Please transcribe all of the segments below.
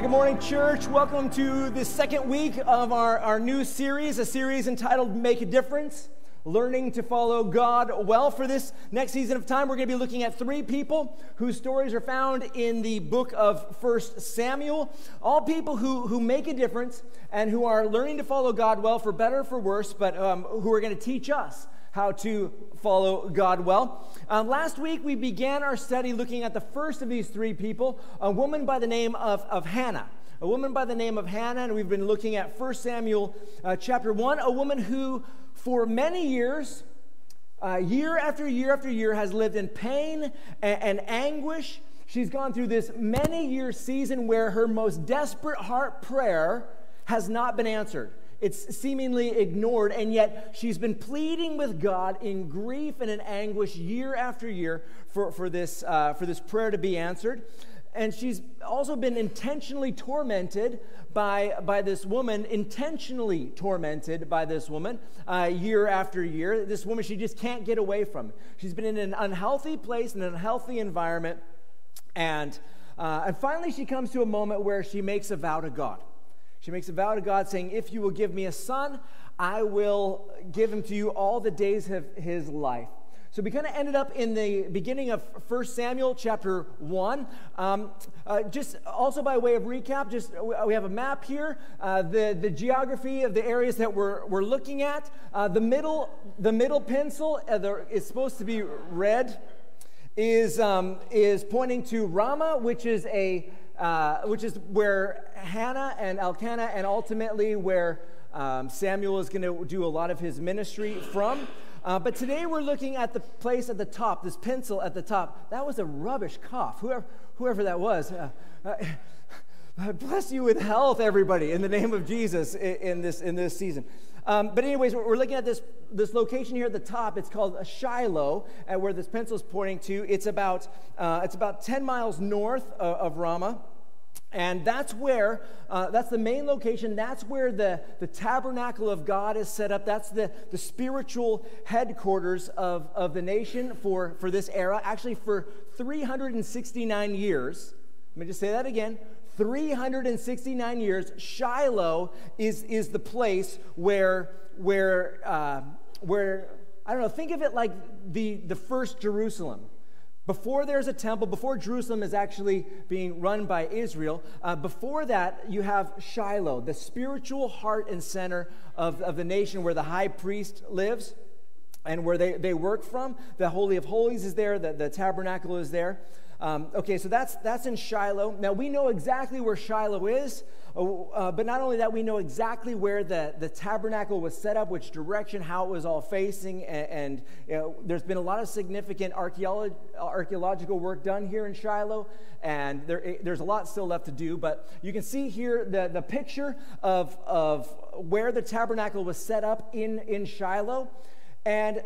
good morning, church. Welcome to the second week of our, our new series, a series entitled Make a Difference Learning to Follow God Well. For this next season of time, we're going to be looking at three people whose stories are found in the book of First Samuel. All people who, who make a difference and who are learning to follow God well, for better or for worse, but um, who are going to teach us how to follow God well. Um, last week, we began our study looking at the first of these three people, a woman by the name of, of Hannah. A woman by the name of Hannah, and we've been looking at 1 Samuel uh, chapter 1, a woman who, for many years, uh, year after year after year, has lived in pain and, and anguish. She's gone through this many year season where her most desperate heart prayer has not been answered. It's seemingly ignored, and yet she's been pleading with God in grief and in anguish year after year for, for, this, uh, for this prayer to be answered. And she's also been intentionally tormented by, by this woman, intentionally tormented by this woman uh, year after year. This woman she just can't get away from. She's been in an unhealthy place, in an unhealthy environment. And, uh, and finally, she comes to a moment where she makes a vow to God. She makes a vow to God saying, If you will give me a son, I will give him to you all the days of his life. So we kind of ended up in the beginning of 1 Samuel chapter 1. Um, uh, just also by way of recap, just we have a map here, uh, the, the geography of the areas that we're, we're looking at. Uh, the, middle, the middle pencil uh, is supposed to be red, is, um, is pointing to Ramah, which is a uh, which is where Hannah and Elkanah, and ultimately where um, Samuel is going to do a lot of his ministry from. Uh, but today we're looking at the place at the top, this pencil at the top. That was a rubbish cough, whoever, whoever that was. Uh, uh, bless you with health, everybody, in the name of Jesus in, in this, in this season. Um, but anyways, we're looking at this, this location here at the top. It's called Shiloh, and where this pencil is pointing to. It's about, uh, it's about 10 miles north of, of Ramah. And that's where, uh, that's the main location. That's where the, the tabernacle of God is set up. That's the, the spiritual headquarters of, of the nation for, for this era. Actually, for 369 years. Let me just say that again. 369 years, Shiloh is, is the place where, where, uh, where, I don't know, think of it like the, the first Jerusalem. Before there's a temple, before Jerusalem is actually being run by Israel, uh, before that, you have Shiloh, the spiritual heart and center of, of the nation where the high priest lives and where they, they work from. The Holy of Holies is there, the, the tabernacle is there. Um, okay, so that's, that's in Shiloh. Now, we know exactly where Shiloh is, uh, uh, but not only that, we know exactly where the, the tabernacle was set up, which direction, how it was all facing, and, and you know, there's been a lot of significant archeolo- archaeological work done here in Shiloh, and there, there's a lot still left to do, but you can see here the, the picture of, of where the tabernacle was set up in, in Shiloh. And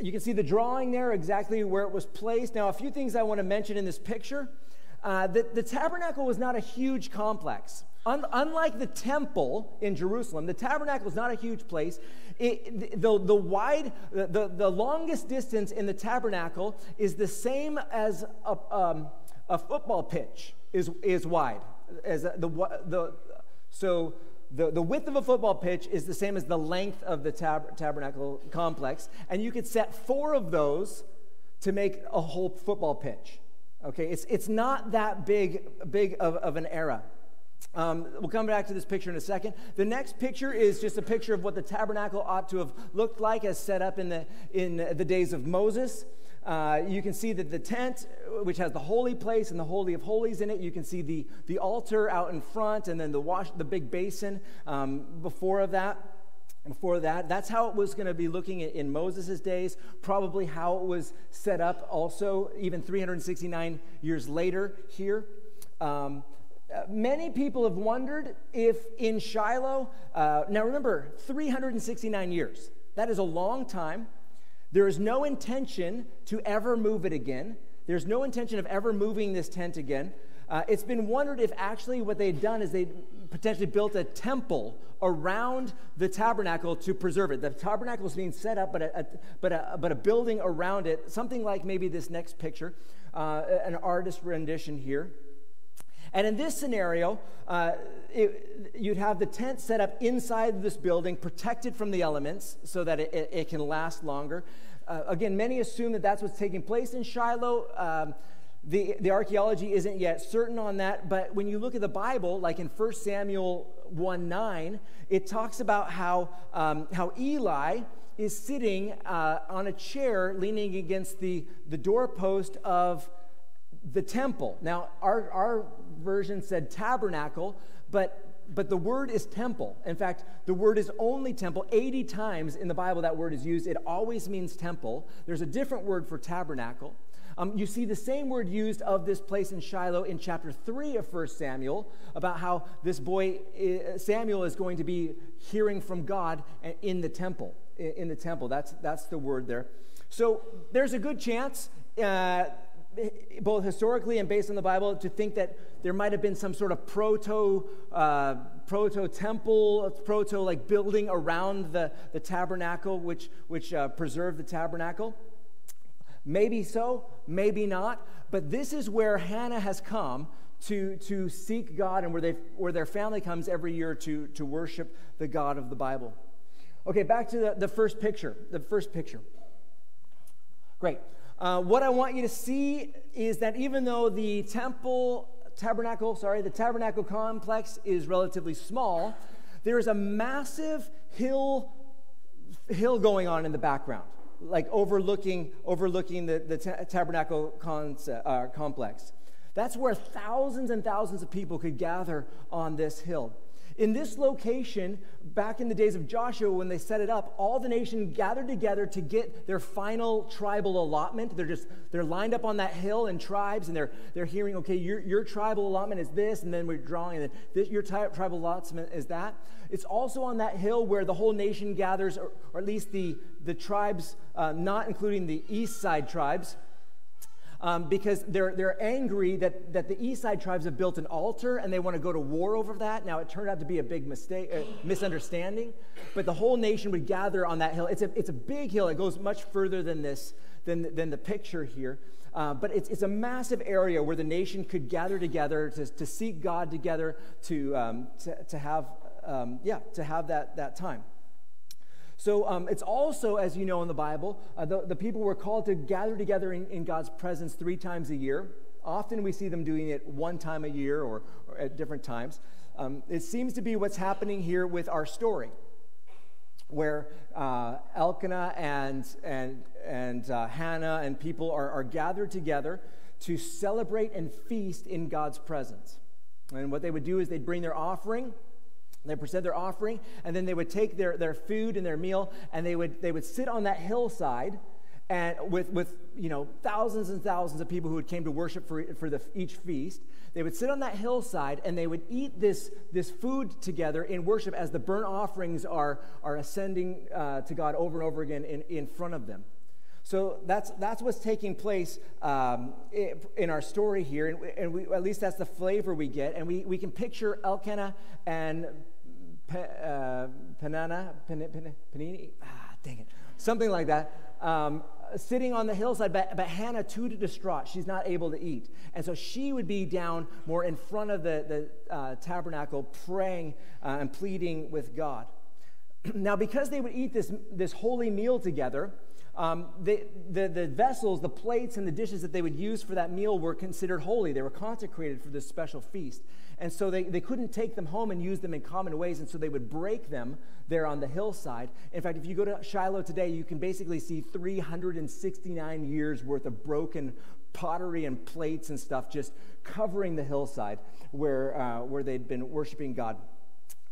you can see the drawing there, exactly where it was placed. Now, a few things I want to mention in this picture. Uh, the, the tabernacle was not a huge complex. Un- unlike the temple in Jerusalem, the tabernacle is not a huge place. It, the, the wide, the, the longest distance in the tabernacle is the same as a, um, a football pitch is, is wide. As the, the, so the, the width of a football pitch is the same as the length of the tab- tabernacle complex, and you could set four of those to make a whole football pitch. Okay, it's, it's not that big, big of, of an era. Um, we'll come back to this picture in a second. The next picture is just a picture of what the tabernacle ought to have looked like as set up in the, in the days of Moses. Uh, you can see that the tent, which has the holy place and the holy of holies in it, you can see the, the altar out in front, and then the wash, the big basin um, before of that. Before that, that's how it was going to be looking in, Moses' days. Probably how it was set up, also even 369 years later here. Um, uh, many people have wondered if in Shiloh, uh, now remember, 369 years. That is a long time. There is no intention to ever move it again. There's no intention of ever moving this tent again. Uh, it's been wondered if actually what they'd done is they potentially built a temple around the tabernacle to preserve it. The tabernacle is being set up, but a, a, but a, but a building around it, something like maybe this next picture, uh, an artist rendition here. And in this scenario, uh, it, you'd have the tent set up inside this building, protected from the elements so that it, it, it can last longer. Uh, again, many assume that that's what's taking place in Shiloh. Um, the, the archaeology isn't yet certain on that, but when you look at the Bible, like in 1 Samuel 1 9, it talks about how, um, how Eli is sitting uh, on a chair leaning against the, the doorpost of the temple. Now, our, our version said tabernacle, but but the word is temple. In fact, the word is only temple. 80 times in the Bible that word is used. It always means temple. There's a different word for tabernacle. Um, you see the same word used of this place in Shiloh in chapter 3 of 1 Samuel about how this boy, uh, Samuel, is going to be hearing from God in the temple. In the temple. That's, that's the word there. So there's a good chance. Uh, both historically and based on the Bible, to think that there might have been some sort of proto uh, proto temple, proto like building around the, the tabernacle, which which uh, preserved the tabernacle. Maybe so, maybe not. But this is where Hannah has come to, to seek God and where, they, where their family comes every year to, to worship the God of the Bible. Okay, back to the, the first picture. The first picture. Great. Uh, what I want you to see is that even though the temple, tabernacle, sorry, the tabernacle complex is relatively small, there is a massive hill, hill going on in the background like overlooking, overlooking the, the tabernacle concept, uh, complex. That's where thousands and thousands of people could gather on this hill. In this location, back in the days of Joshua, when they set it up, all the nation gathered together to get their final tribal allotment. They're just they're lined up on that hill in tribes, and they're they're hearing, okay, your, your tribal allotment is this, and then we're drawing, and then this, your tri- tribal allotment is that. It's also on that hill where the whole nation gathers, or, or at least the the tribes, uh, not including the east side tribes um, because they're, they're angry that, that the East Side tribes have built an altar and they want to go to war over that. Now, it turned out to be a big mistake, uh, misunderstanding, but the whole nation would gather on that hill. It's a, it's a big hill, it goes much further than this, than, than the picture here. Uh, but it's, it's a massive area where the nation could gather together to, to seek God together, to, um, to, to have, um, yeah, to have that, that time. So um, it's also, as you know in the Bible, uh, the, the, people were called to gather together in, in, God's presence three times a year. Often we see them doing it one time a year or, or at different times. Um, it seems to be what's happening here with our story, where uh, Elkanah and, and, and uh, Hannah and people are, are gathered together to celebrate and feast in God's presence. And what they would do is they'd bring their offering they present their offering, and then they would take their, their food and their meal, and they would, they would sit on that hillside and with, with you know, thousands and thousands of people who had came to worship for, for the, each feast. They would sit on that hillside and they would eat this, this food together in worship as the burnt offerings are, are ascending uh, to God over and over again in, in front of them. So that's, that's what's taking place um, in our story here, and, and we, at least that's the flavor we get. And we, we can picture Elkanah and Pe, uh, Penana, Pen, Pen, ah, dang it, something like that, um, sitting on the hillside, but, but Hannah, too distraught. She's not able to eat. And so she would be down more in front of the, the uh, tabernacle, praying uh, and pleading with God. now, because they would eat this, this holy meal together, um, the, the, the, vessels, the plates, and the dishes that they would use for that meal were considered holy. They were consecrated for this special feast. And so they, they couldn't take them home and use them in common ways, and so they would break them there on the hillside. In fact, if you go to Shiloh today, you can basically see 369 years worth of broken pottery and plates and stuff just covering the hillside where, uh, where they'd been worshiping God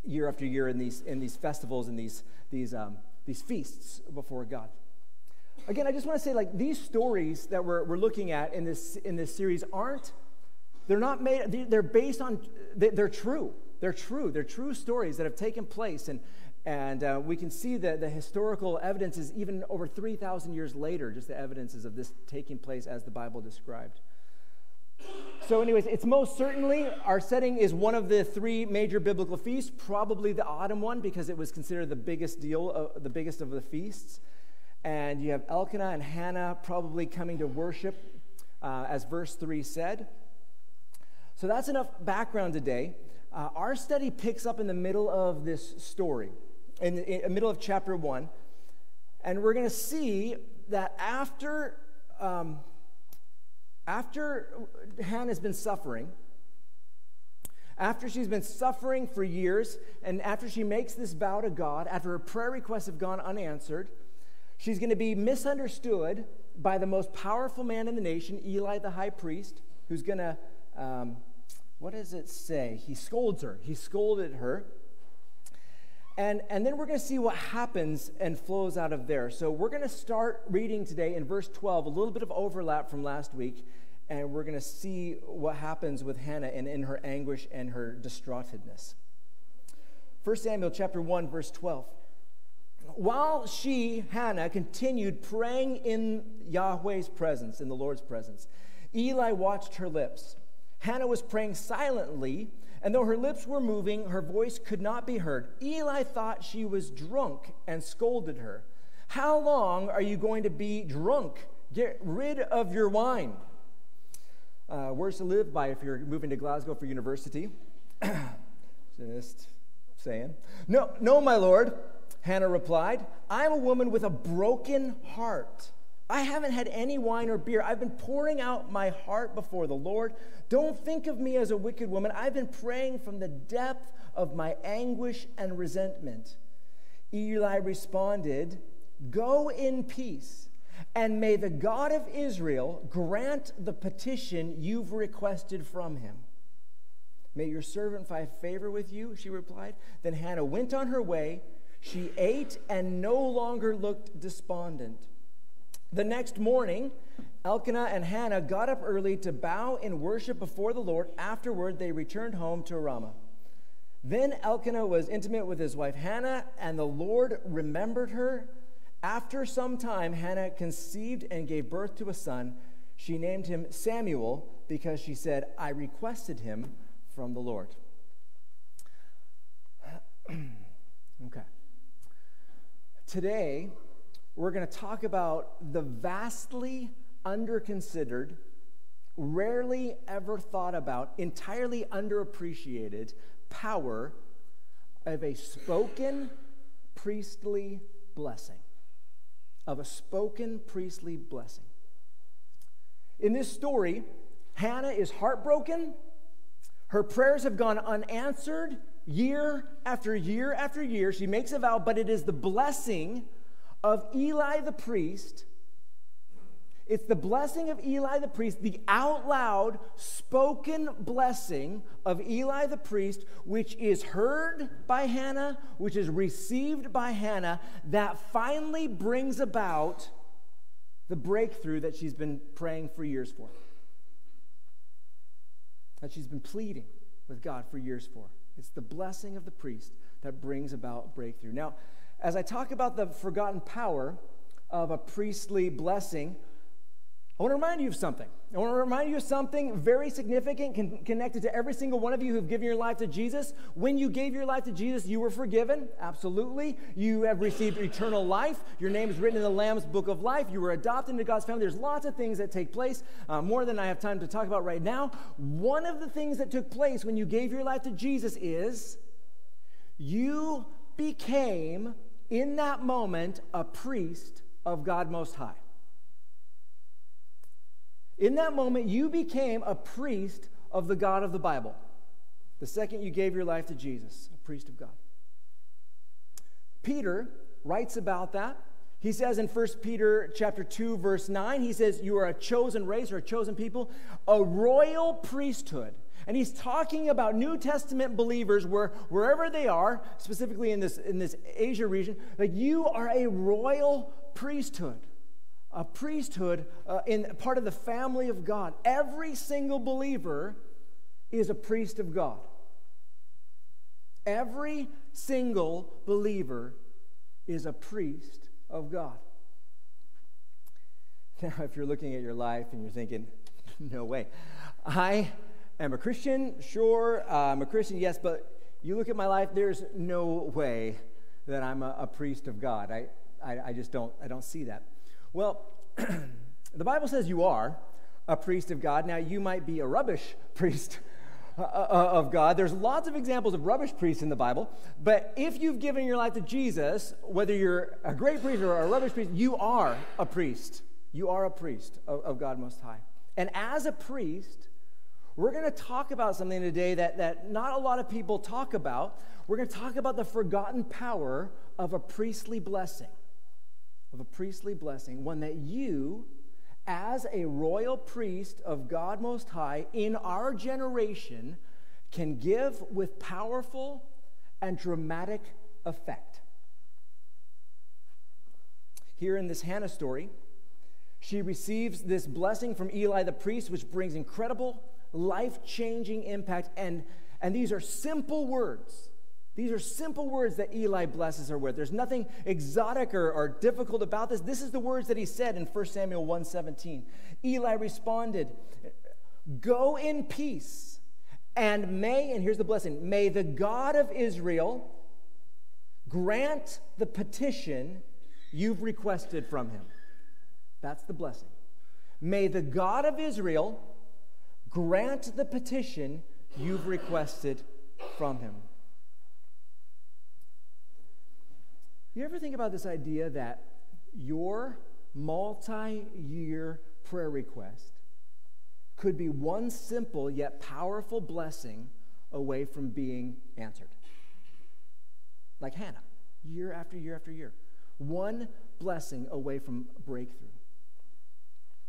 year after year in these, in these festivals and these, these, um, these feasts before God again, I just want to say, like, these stories that we're, we're looking at in this, in this series aren't, they're not made, they're based on, they're true. They're true. They're true stories that have taken place. And, and uh, we can see that the historical evidence is even over 3,000 years later, just the evidences of this taking place as the Bible described. So, anyways, it's most certainly our setting is one of the three major biblical feasts, probably the autumn one because it was considered the biggest deal, uh, the biggest of the feasts and you have Elkanah and Hannah probably coming to worship, uh, as verse 3 said. So that's enough background today. Uh, our study picks up in the middle of this story, in the, in the middle of chapter one. And we're going to see that after, um, after Hannah's been suffering, after she's been suffering for years, and after she makes this vow to God, after her prayer requests have gone unanswered, she's going to be misunderstood by the most powerful man in the nation, Eli the high priest, who's going to, um, what does it say? He scolds her. He scolded her. And, and then we're going to see what happens and flows out of there. So we're going to start reading today in verse 12, a little bit of overlap from last week, and we're going to see what happens with Hannah and in her anguish and her distraughtedness. 1 Samuel chapter 1, verse 12. While she, Hannah, continued praying in Yahweh's presence, in the Lord's presence, Eli watched her lips. Hannah was praying silently and though her lips were moving, her voice could not be heard. Eli thought she was drunk and scolded her. How long are you going to be drunk? Get rid of your wine. Uh, words to live by if you're moving to Glasgow for university. Just saying. No, no, my lord, Hannah replied. I'm a woman with a broken heart. I haven't had any wine or beer. I've been pouring out my heart before the Lord. Don't think of me as a wicked woman. I've been praying from the depth of my anguish and resentment. Eli responded, Go in peace, and may the God of Israel grant the petition you've requested from him. May your servant find favor with you, she replied. Then Hannah went on her way. She ate and no longer looked despondent. The next morning, Elkanah and Hannah got up early to bow in worship before the Lord. Afterward, they returned home to Ramah. Then Elkanah was intimate with his wife Hannah, and the Lord remembered her. After some time, Hannah conceived and gave birth to a son. She named him Samuel because she said, I requested him from the Lord. okay. Today, we're going to talk about the vastly underconsidered, rarely ever thought about, entirely underappreciated power of a spoken priestly blessing. Of a spoken priestly blessing. In this story, Hannah is heartbroken. Her prayers have gone unanswered year after year after year. She makes a vow, but it is the blessing of Eli the priest. It's the blessing of Eli the priest, the out loud spoken blessing of Eli the priest, which is heard by Hannah, which is received by Hannah, that finally brings about the breakthrough that she's been praying for years for. That she's been pleading with God for years for. It's the blessing of the priest that brings about breakthrough. Now, as I talk about the forgotten power of a priestly blessing, I want to remind you of something. I want to remind you of something very significant con- connected to every single one of you who've given your life to Jesus. When you gave your life to Jesus, you were forgiven. Absolutely. You have received eternal life. Your name is written in the Lamb's book of life. You were adopted into God's family. There's lots of things that take place, uh, more than I have time to talk about right now. One of the things that took place when you gave your life to Jesus is you became in that moment a priest of God Most High. In that moment, you became a priest of the God of the Bible. The second you gave your life to Jesus, a priest of God. Peter writes about that. He says in 1 Peter chapter 2 verse 9, he says you are a chosen race or a chosen people, a royal priesthood and he's talking about New Testament believers where, wherever they are, specifically in this, in this Asia region, that you are a royal priesthood. A priesthood uh, in part of the family of God. Every single believer is a priest of God. Every single believer is a priest of God. Now, if you're looking at your life and you're thinking, no way, I am a Christian, sure, uh, I'm a Christian, yes, but you look at my life, there's no way that I'm a, a priest of God. I, I, I, just don't, I don't see that. Well, the Bible says you are a priest of God. Now, you might be a rubbish priest uh, uh, of God. There's lots of examples of rubbish priests in the Bible, but if you've given your life to Jesus, whether you're a great priest or a rubbish priest, you are a priest. You are a priest of, of God Most High. And as a priest, we're going to talk about something today that, that not a lot of people talk about. We're going to talk about the forgotten power of a priestly blessing. Of a priestly blessing, one that you as a royal priest of God Most High in our generation can give with powerful and dramatic effect. Here in this Hannah story, she receives this blessing from Eli the priest, which brings incredible, life changing impact. And, and these are simple words these are simple words that Eli blesses her with. There's nothing exotic or, or difficult about this. This is the words that he said in 1 Samuel 1:17. Eli responded, Go in peace, and may, and here's the blessing, may the God of Israel grant the petition you've requested from him. That's the blessing. May the God of Israel grant the petition you've requested from him. You ever think about this idea that your multi year prayer request could be one simple yet powerful blessing away from being answered? Like Hannah, year after year after year. One blessing away from breakthrough.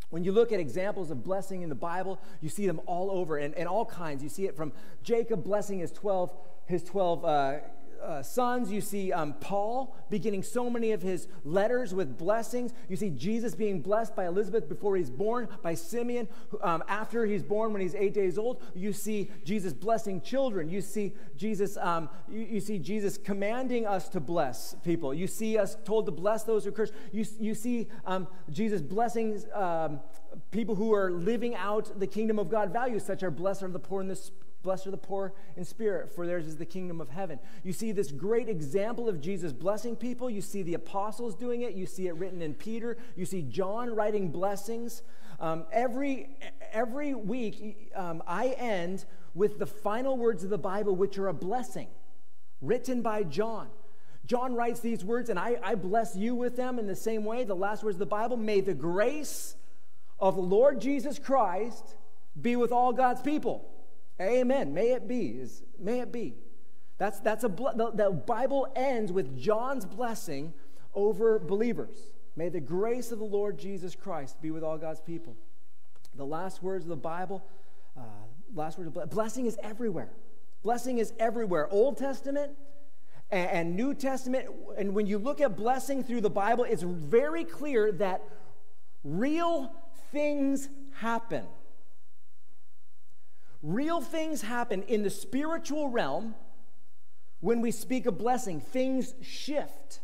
When you look at examples of blessing in the Bible, you see them all over and, and all kinds. You see it from Jacob blessing his 12, his 12 uh, uh, sons. You see um, Paul beginning so many of his letters with blessings. You see Jesus being blessed by Elizabeth before he's born, by Simeon um, after he's born when he's eight days old. You see Jesus blessing children. You see Jesus. Um, you, you, see Jesus commanding us to bless people. You see us told to bless those who curse. You, you see um, Jesus blessing um, people who are living out the kingdom of God values, such are blessed are the poor in the Blessed are the poor in spirit, for theirs is the kingdom of heaven. You see this great example of Jesus blessing people. You see the apostles doing it. You see it written in Peter. You see John writing blessings. Um, every, every week, um, I end with the final words of the Bible, which are a blessing written by John. John writes these words, and I, I bless you with them in the same way. The last words of the Bible may the grace of the Lord Jesus Christ be with all God's people. Amen. May it be. Is may it be. That's that's a the, the Bible ends with John's blessing over believers. May the grace of the Lord Jesus Christ be with all God's people. The last words of the Bible, uh, last words of blessing is everywhere. Blessing is everywhere. Old Testament and, and New Testament. And when you look at blessing through the Bible, it's very clear that real things happen. Real things happen in the spiritual realm when we speak of blessing. Things shift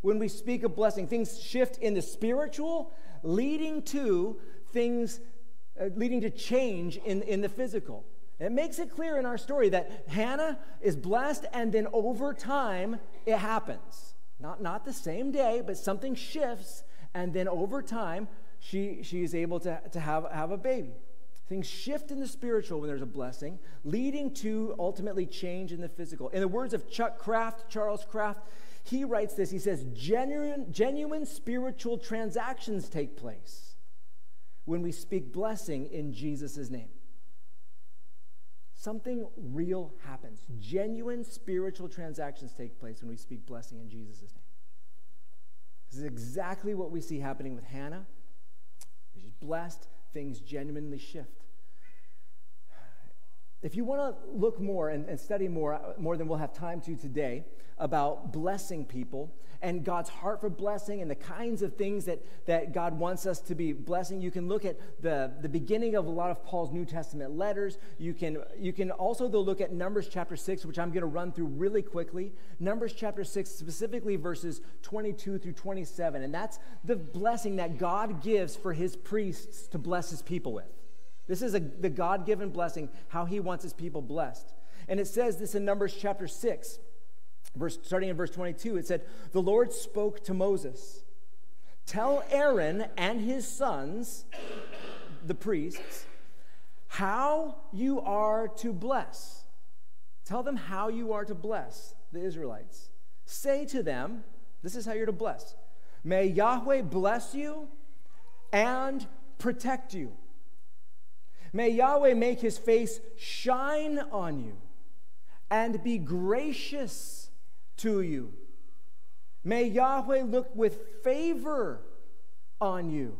when we speak of blessing. Things shift in the spiritual, leading to things, uh, leading to change in, in the physical. It makes it clear in our story that Hannah is blessed, and then over time, it happens. Not, not the same day, but something shifts, and then over time, she, she is able to, to have, have a baby. Things shift in the spiritual when there's a blessing, leading to ultimately change in the physical. In the words of Chuck Kraft, Charles Kraft, he writes this. He says, genuine, genuine spiritual transactions take place when we speak blessing in Jesus' name. Something real happens. Genuine spiritual transactions take place when we speak blessing in Jesus' name. This is exactly what we see happening with Hannah. She's blessed things genuinely shift. If you want to look more and, and, study more, uh, more than we'll have time to today, about blessing people and God's heart for blessing and the kinds of things that, that God wants us to be blessing, you can look at the, the beginning of a lot of Paul's New Testament letters. You can, you can also, though, look at Numbers chapter 6, which I'm going to run through really quickly. Numbers chapter 6, specifically verses 22 through 27. And that's the blessing that God gives for his priests to bless his people with. This is a, the God given blessing, how he wants his people blessed. And it says this in Numbers chapter 6. Verse, starting in verse 22, it said, The Lord spoke to Moses Tell Aaron and his sons, the priests, how you are to bless. Tell them how you are to bless the Israelites. Say to them, this is how you're to bless. May Yahweh bless you and protect you. May Yahweh make his face shine on you and be gracious to you. May Yahweh look with favor on you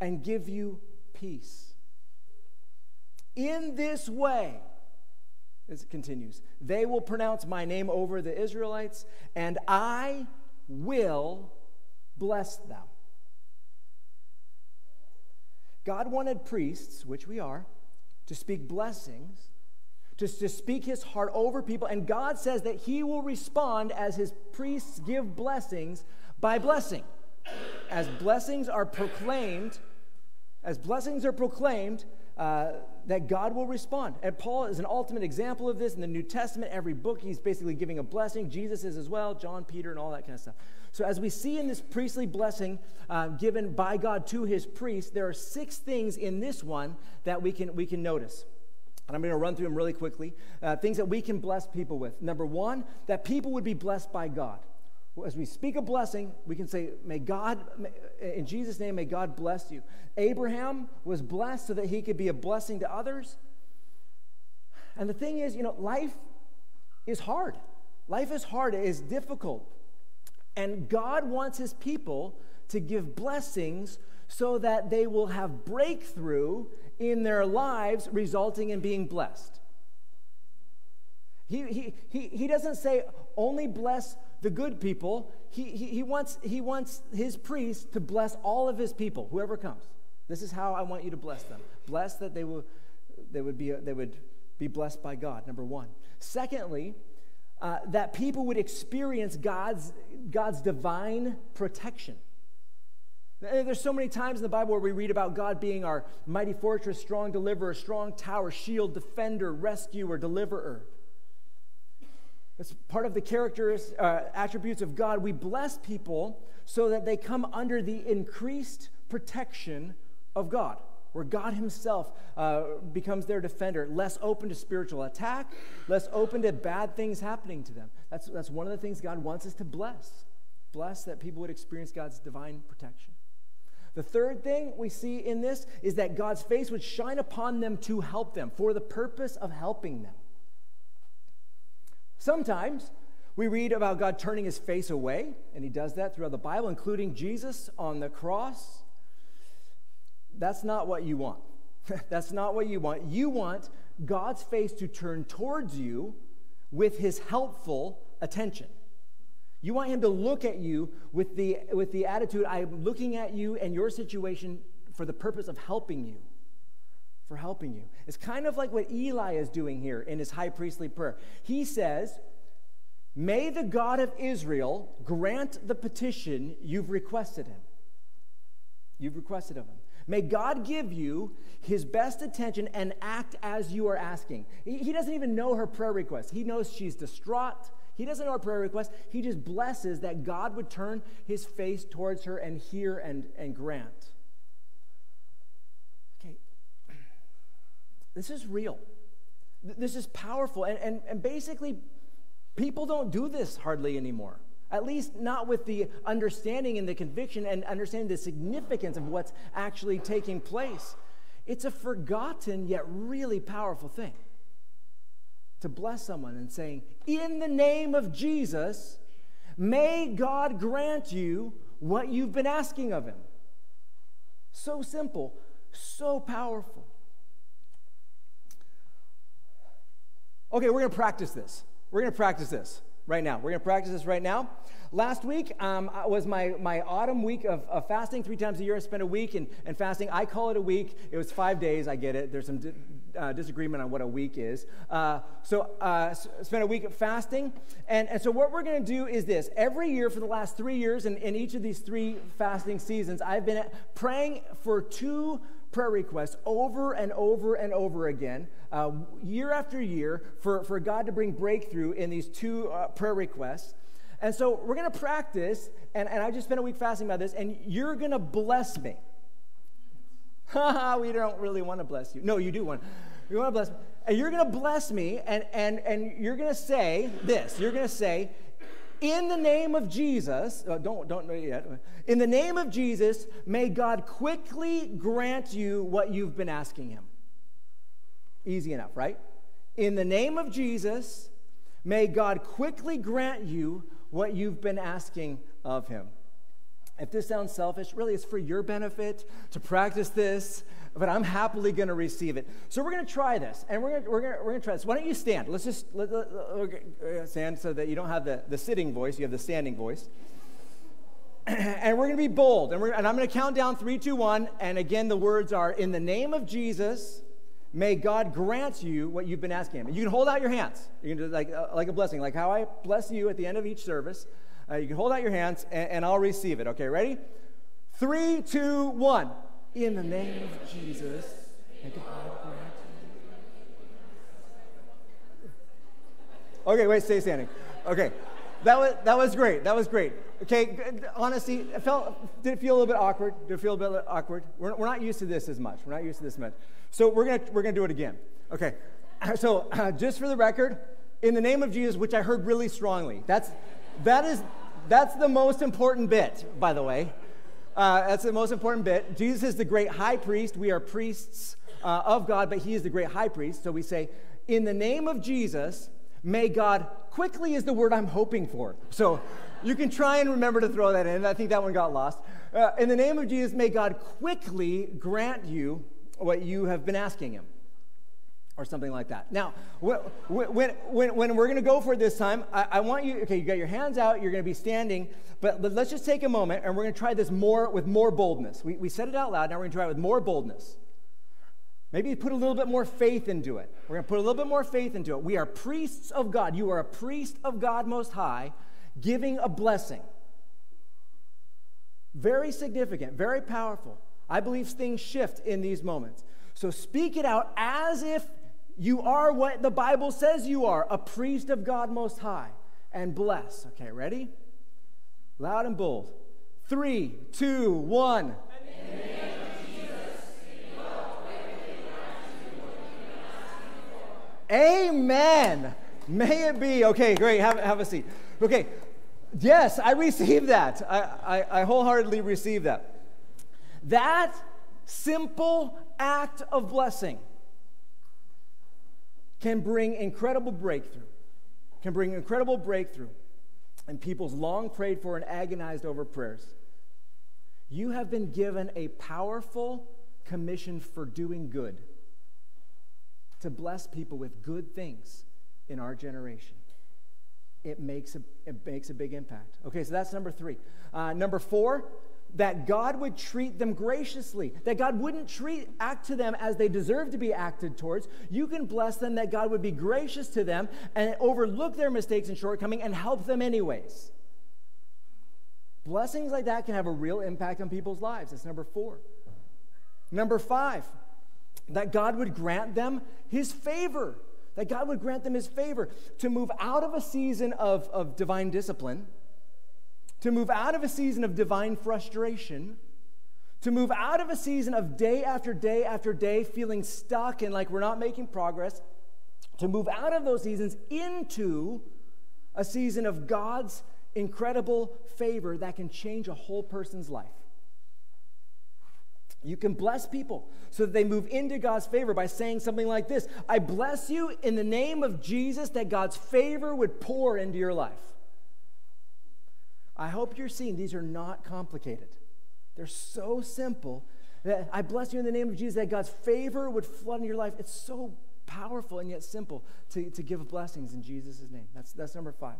and give you peace. In this way, as it continues, they will pronounce my name over the Israelites, and I will bless them. God wanted priests, which we are, to speak blessings, to, to speak his heart over people. And God says that he will respond as his priests give blessings by blessing. As blessings are proclaimed, as blessings are proclaimed, uh, that God will respond. And Paul is an ultimate example of this in the New Testament. Every book, he's basically giving a blessing. Jesus is as well, John, Peter, and all that kind of stuff. So, as we see in this priestly blessing uh, given by God to his priest, there are six things in this one that we can, we can notice. And I'm going to run through them really quickly. Uh, things that we can bless people with. Number one, that people would be blessed by God. As we speak a blessing, we can say, May God, in Jesus' name, may God bless you. Abraham was blessed so that he could be a blessing to others. And the thing is, you know, life is hard. Life is hard, it is difficult. And God wants his people to give blessings so that they will have breakthrough in their lives, resulting in being blessed. He, he, he, he doesn't say only bless the good people. He, he, he, wants, he wants his priests to bless all of his people, whoever comes. This is how I want you to bless them. Bless that they, will, they, would, be, they would be blessed by God, number one. Secondly, uh, that people would experience God's, God's divine protection. There's so many times in the Bible where we read about God being our mighty fortress, strong deliverer, strong tower, shield, defender, rescuer, deliverer. That's part of the characters, uh, attributes of God. We bless people so that they come under the increased protection of God where God Himself uh, becomes their defender, less open to spiritual attack, less open to bad things happening to them. That's, that's one of the things God wants us to bless. Bless that people would experience God's divine protection. The third thing we see in this is that God's face would shine upon them to help them, for the purpose of helping them. Sometimes we read about God turning his face away, and he does that throughout the Bible, including Jesus on the cross. That's not what you want. That's not what you want. You want God's face to turn towards you with his helpful attention. You want him to look at you with the, with the attitude, I'm looking at you and your situation for the purpose of helping you. For helping you. It's kind of like what Eli is doing here in his high priestly prayer. He says, May the God of Israel grant the petition you've requested him. You've requested of him. May God give you his best attention and act as you are asking. He doesn't even know her prayer request. He knows she's distraught. He doesn't know her prayer request. He just blesses that God would turn his face towards her and hear and, and grant. Okay. This is real. This is powerful. And, and, and basically, people don't do this hardly anymore. At least not with the understanding and the conviction and understanding the significance of what's actually taking place. It's a forgotten yet really powerful thing to bless someone and saying, In the name of Jesus, may God grant you what you've been asking of Him. So simple, so powerful. Okay, we're going to practice this. We're going to practice this right now. We're going to practice this right now. Last week um, was my, my autumn week of, of, fasting. Three times a year, I spend a week in, in fasting. I call it a week. It was five days. I get it. There's some di- uh, disagreement on what a week is. Uh, so, uh, spent a week fasting. And, and so, what we're going to do is this every year for the last three years, and in each of these three fasting seasons, I've been praying for two prayer requests over and over and over again, uh, year after year, for, for God to bring breakthrough in these two uh, prayer requests. And so we're going to practice, and, and I just spent a week fasting about this, and you're going to bless me. we don't really want to bless you. No, you do want. You want to bless me. And you're going to bless me, and, and, and you're going to say this. You're going to say, in the name of Jesus, uh, don't, don't know yet. In the name of Jesus, may God quickly grant you what you've been asking him. Easy enough, right? In the name of Jesus, may God quickly grant you what you've been asking of him. If this sounds selfish, really it's for your benefit to practice this, but I'm happily going to receive it. So we're going to try this, and we're going we're gonna, we're gonna try this. Why don't you stand? Let's just let, let, let, stand so that you don't have the, the sitting voice, you have the standing voice. and we're going to be bold, and, and I'm going to count down three, two, one. And again, the words are In the name of Jesus, may God grant you what you've been asking Him. And you can hold out your hands. You can do like, uh, like a blessing, like how I bless you at the end of each service. Uh, you can hold out your hands and, and I'll receive it. Okay, ready? Three, two, one. In the name of Jesus, God grant. Okay, wait, stay standing. Okay, that was, that was great. That was great. Okay, honestly, it felt, did it feel a little bit awkward? Did it feel a bit awkward? We're, we're not used to this as much. We're not used to this much. So we're going we're gonna do it again. Okay, so uh, just for the record, in the name of Jesus, which I heard really strongly, that's, that is, that's the most important bit, by the way. Uh, that's the most important bit. Jesus is the great high priest. We are priests uh, of God, but he is the great high priest. So we say, in the name of Jesus, may God quickly is the word I'm hoping for. So you can try and remember to throw that in. I think that one got lost. Uh, in the name of Jesus, may God quickly grant you what you have been asking him or something like that. Now, when, when, when, we're going to go for it this time, I, I, want you, okay, you got your hands out, you're going to be standing, but let's just take a moment and we're going to try this more with more boldness. We, we said it out loud, now we're going to try it with more boldness. Maybe put a little bit more faith into it. We're going to put a little bit more faith into it. We are priests of God. You are a priest of God Most High, giving a blessing. Very significant, very powerful. I believe things shift in these moments. So speak it out as if you are what the Bible says you are a priest of God Most High. And bless. Okay, ready? Loud and bold. Three, two, one. Amen. May it be. Okay, great. Have, have a seat. Okay. Yes, I receive that. I, I, I wholeheartedly receive that. That simple act of blessing can bring incredible breakthrough, can bring incredible breakthrough in people's long prayed for and agonized over prayers. You have been given a powerful commission for doing good, to bless people with good things in our generation. It makes a, it makes a big impact. Okay, so that's number three. Uh, number four, that God would treat them graciously, that God wouldn't treat act to them as they deserve to be acted towards. You can bless them that God would be gracious to them and overlook their mistakes and shortcomings and help them anyways. Blessings like that can have a real impact on people's lives. That's number 4. Number 5, that God would grant them his favor. That God would grant them his favor to move out of a season of, of divine discipline to move out of a season of divine frustration, to move out of a season of day after day after day feeling stuck and like we're not making progress, to move out of those seasons into a season of God's incredible favor that can change a whole person's life. You can bless people so that they move into God's favor by saying something like this I bless you in the name of Jesus that God's favor would pour into your life. I hope you're seeing these are not complicated. They're so simple that I bless you in the name of Jesus that God's favor would flood in your life. It's so powerful and yet simple to, to give blessings in Jesus' name. That's, that's number five.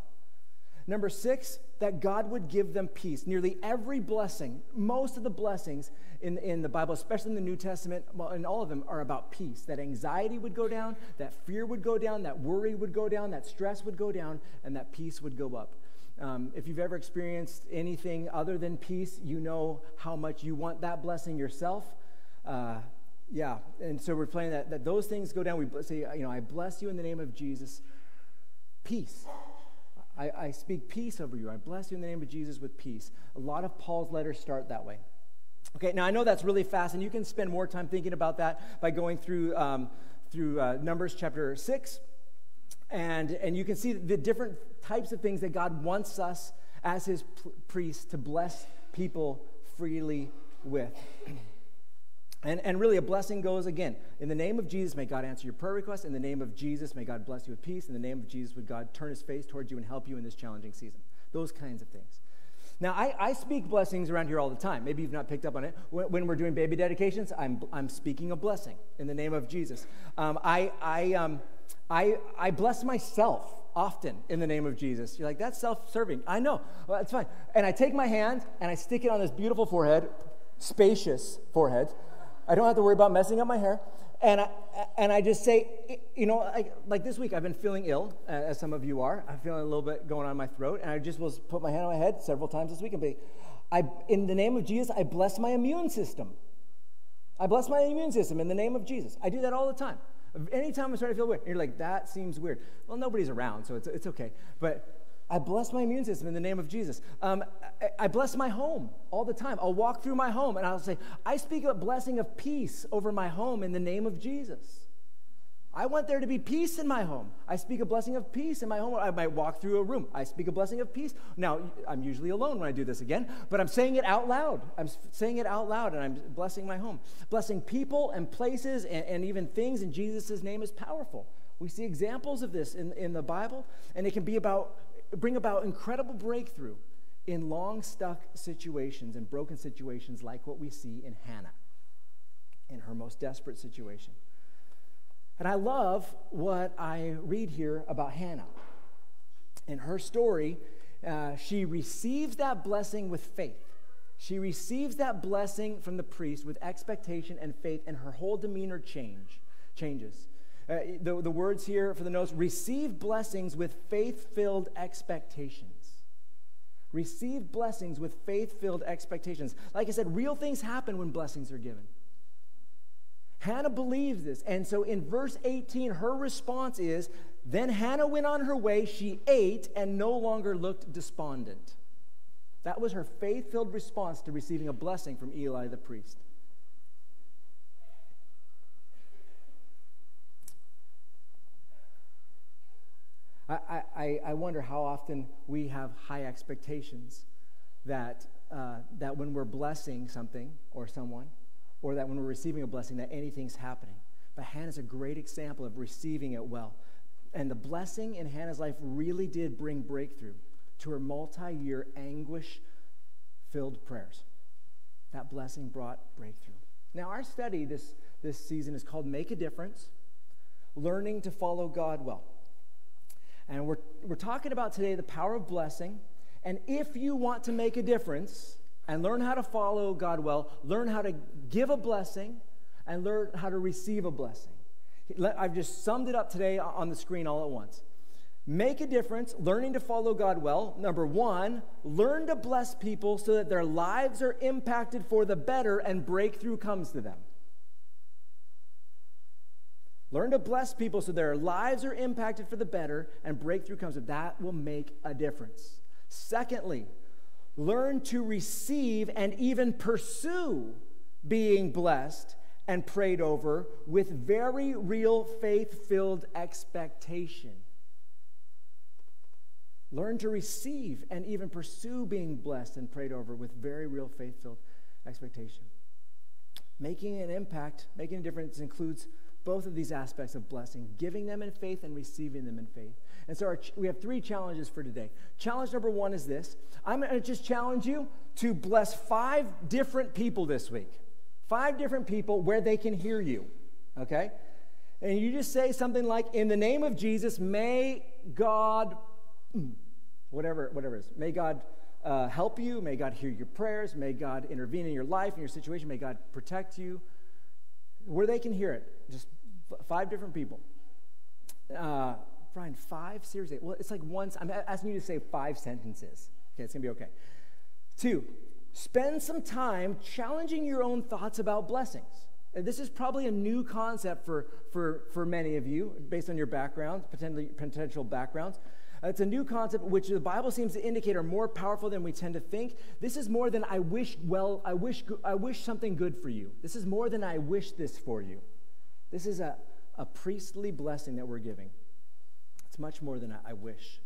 Number six, that God would give them peace. Nearly every blessing, most of the blessings in, in the Bible, especially in the New Testament, well, and all of them are about peace. That anxiety would go down, that fear would go down, that worry would go down, that stress would go down, and that peace would go up. Um, if you've ever experienced anything other than peace, you know how much you want that blessing yourself. Uh, yeah, and so we're playing that, that those things go down. We say, you know, I bless you in the name of Jesus. Peace. I, I speak peace over you. I bless you in the name of Jesus with peace. A lot of Paul's letters start that way. Okay, now I know that's really fast, and you can spend more time thinking about that by going through, um, through uh, Numbers chapter 6. And, and you can see the different types of things that God wants us as his priests to bless people freely with. And, and really, a blessing goes again. In the name of Jesus, may God answer your prayer request. In the name of Jesus, may God bless you with peace. In the name of Jesus, would God turn his face towards you and help you in this challenging season. Those kinds of things. Now, I, I speak blessings around here all the time. Maybe you've not picked up on it. When, when we're doing baby dedications, I'm, I'm speaking a blessing in the name of Jesus. Um, I, I, um, I, I bless myself often in the name of Jesus. You're like, that's self serving. I know. Well, that's fine. And I take my hand and I stick it on this beautiful forehead, spacious forehead. I don't have to worry about messing up my hair. And I, and I just say, you know, I, like this week I've been feeling ill, uh, as some of you are. I'm feeling a little bit going on in my throat. And I just will put my hand on my head several times this week and be, I, in the name of Jesus, I bless my immune system. I bless my immune system in the name of Jesus. I do that all the time. Anytime I'm starting to feel weird, you're like, that seems weird. Well, nobody's around, so it's, it's okay. But I bless my immune system in the name of Jesus. Um, I, I, bless my home all the time. I'll walk through my home and I'll say, I speak a blessing of peace over my home in the name of Jesus. I want there to be peace in my home. I speak a blessing of peace in my home. I might walk through a room. I speak a blessing of peace. Now, I'm usually alone when I do this again, but I'm saying it out loud. I'm saying it out loud and I'm blessing my home. Blessing people and places and, and even things in Jesus' name is powerful. We see examples of this in, in the Bible, and it can be about bring about incredible breakthrough in long stuck situations and broken situations like what we see in Hannah in her most desperate situation. And I love what I read here about Hannah. In her story, uh, she receives that blessing with faith. She receives that blessing from the priest with expectation and faith, and her whole demeanor change changes. Uh, the, the words here for the notes receive blessings with faith filled expectations. Receive blessings with faith filled expectations. Like I said, real things happen when blessings are given. Hannah believes this. And so in verse 18, her response is Then Hannah went on her way, she ate, and no longer looked despondent. That was her faith filled response to receiving a blessing from Eli the priest. I, I, I wonder how often we have high expectations that, uh, that when we're blessing something or someone, or that when we're receiving a blessing, that anything's happening. But Hannah's a great example of receiving it well. And the blessing in Hannah's life really did bring breakthrough to her multi year anguish filled prayers. That blessing brought breakthrough. Now, our study this, this season is called Make a Difference Learning to Follow God Well. And we're, we're talking about today the power of blessing. And if you want to make a difference and learn how to follow God well, learn how to give a blessing, and learn how to receive a blessing. I've just summed it up today on the screen all at once. Make a difference, learning to follow God well. Number one, learn to bless people so that their lives are impacted for the better and breakthrough comes to them. Learn to bless people so their lives are impacted for the better and breakthrough comes. That will make a difference. Secondly, learn to receive and even pursue being blessed and prayed over with very real faith filled expectation. Learn to receive and even pursue being blessed and prayed over with very real faith filled expectation. Making an impact, making a difference includes both of these aspects of blessing, giving them in faith and receiving them in faith. And so our, we have three challenges for today. Challenge number one is this I'm going to just challenge you to bless five different people this week. Five different people where they can hear you, okay? And you just say something like, In the name of Jesus, may God, whatever, whatever it is, may God uh, help you. May God hear your prayers. May God intervene in your life, and your situation. May God protect you. Where they can hear it, just five different people. Uh, Brian, five? Seriously? Well, it's like once, I'm asking you to say five sentences. Okay, it's gonna be okay. Two, spend some time challenging your own thoughts about blessings. This is probably a new concept for, for, for many of you, based on your backgrounds, potentially, potential backgrounds. It's a new concept which the Bible seems to indicate are more powerful than we tend to think. This is more than I wish well, I wish I wish something good for you. This is more than I wish this for you. This is a, a priestly blessing that we're giving. It's much more than I, I wish.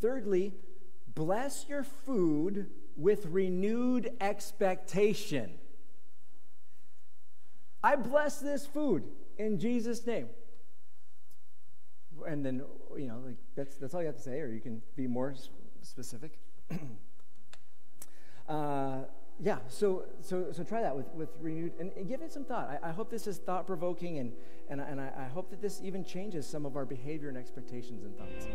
Thirdly, bless your food with renewed expectation. I bless this food in Jesus' name and then you know like that's that's all you have to say or you can be more specific uh, yeah so so so try that with with renewed and, and give it some thought. I, I, hope this is thought provoking and and, and I, I hope that this even changes some of our behavior and expectations and thoughts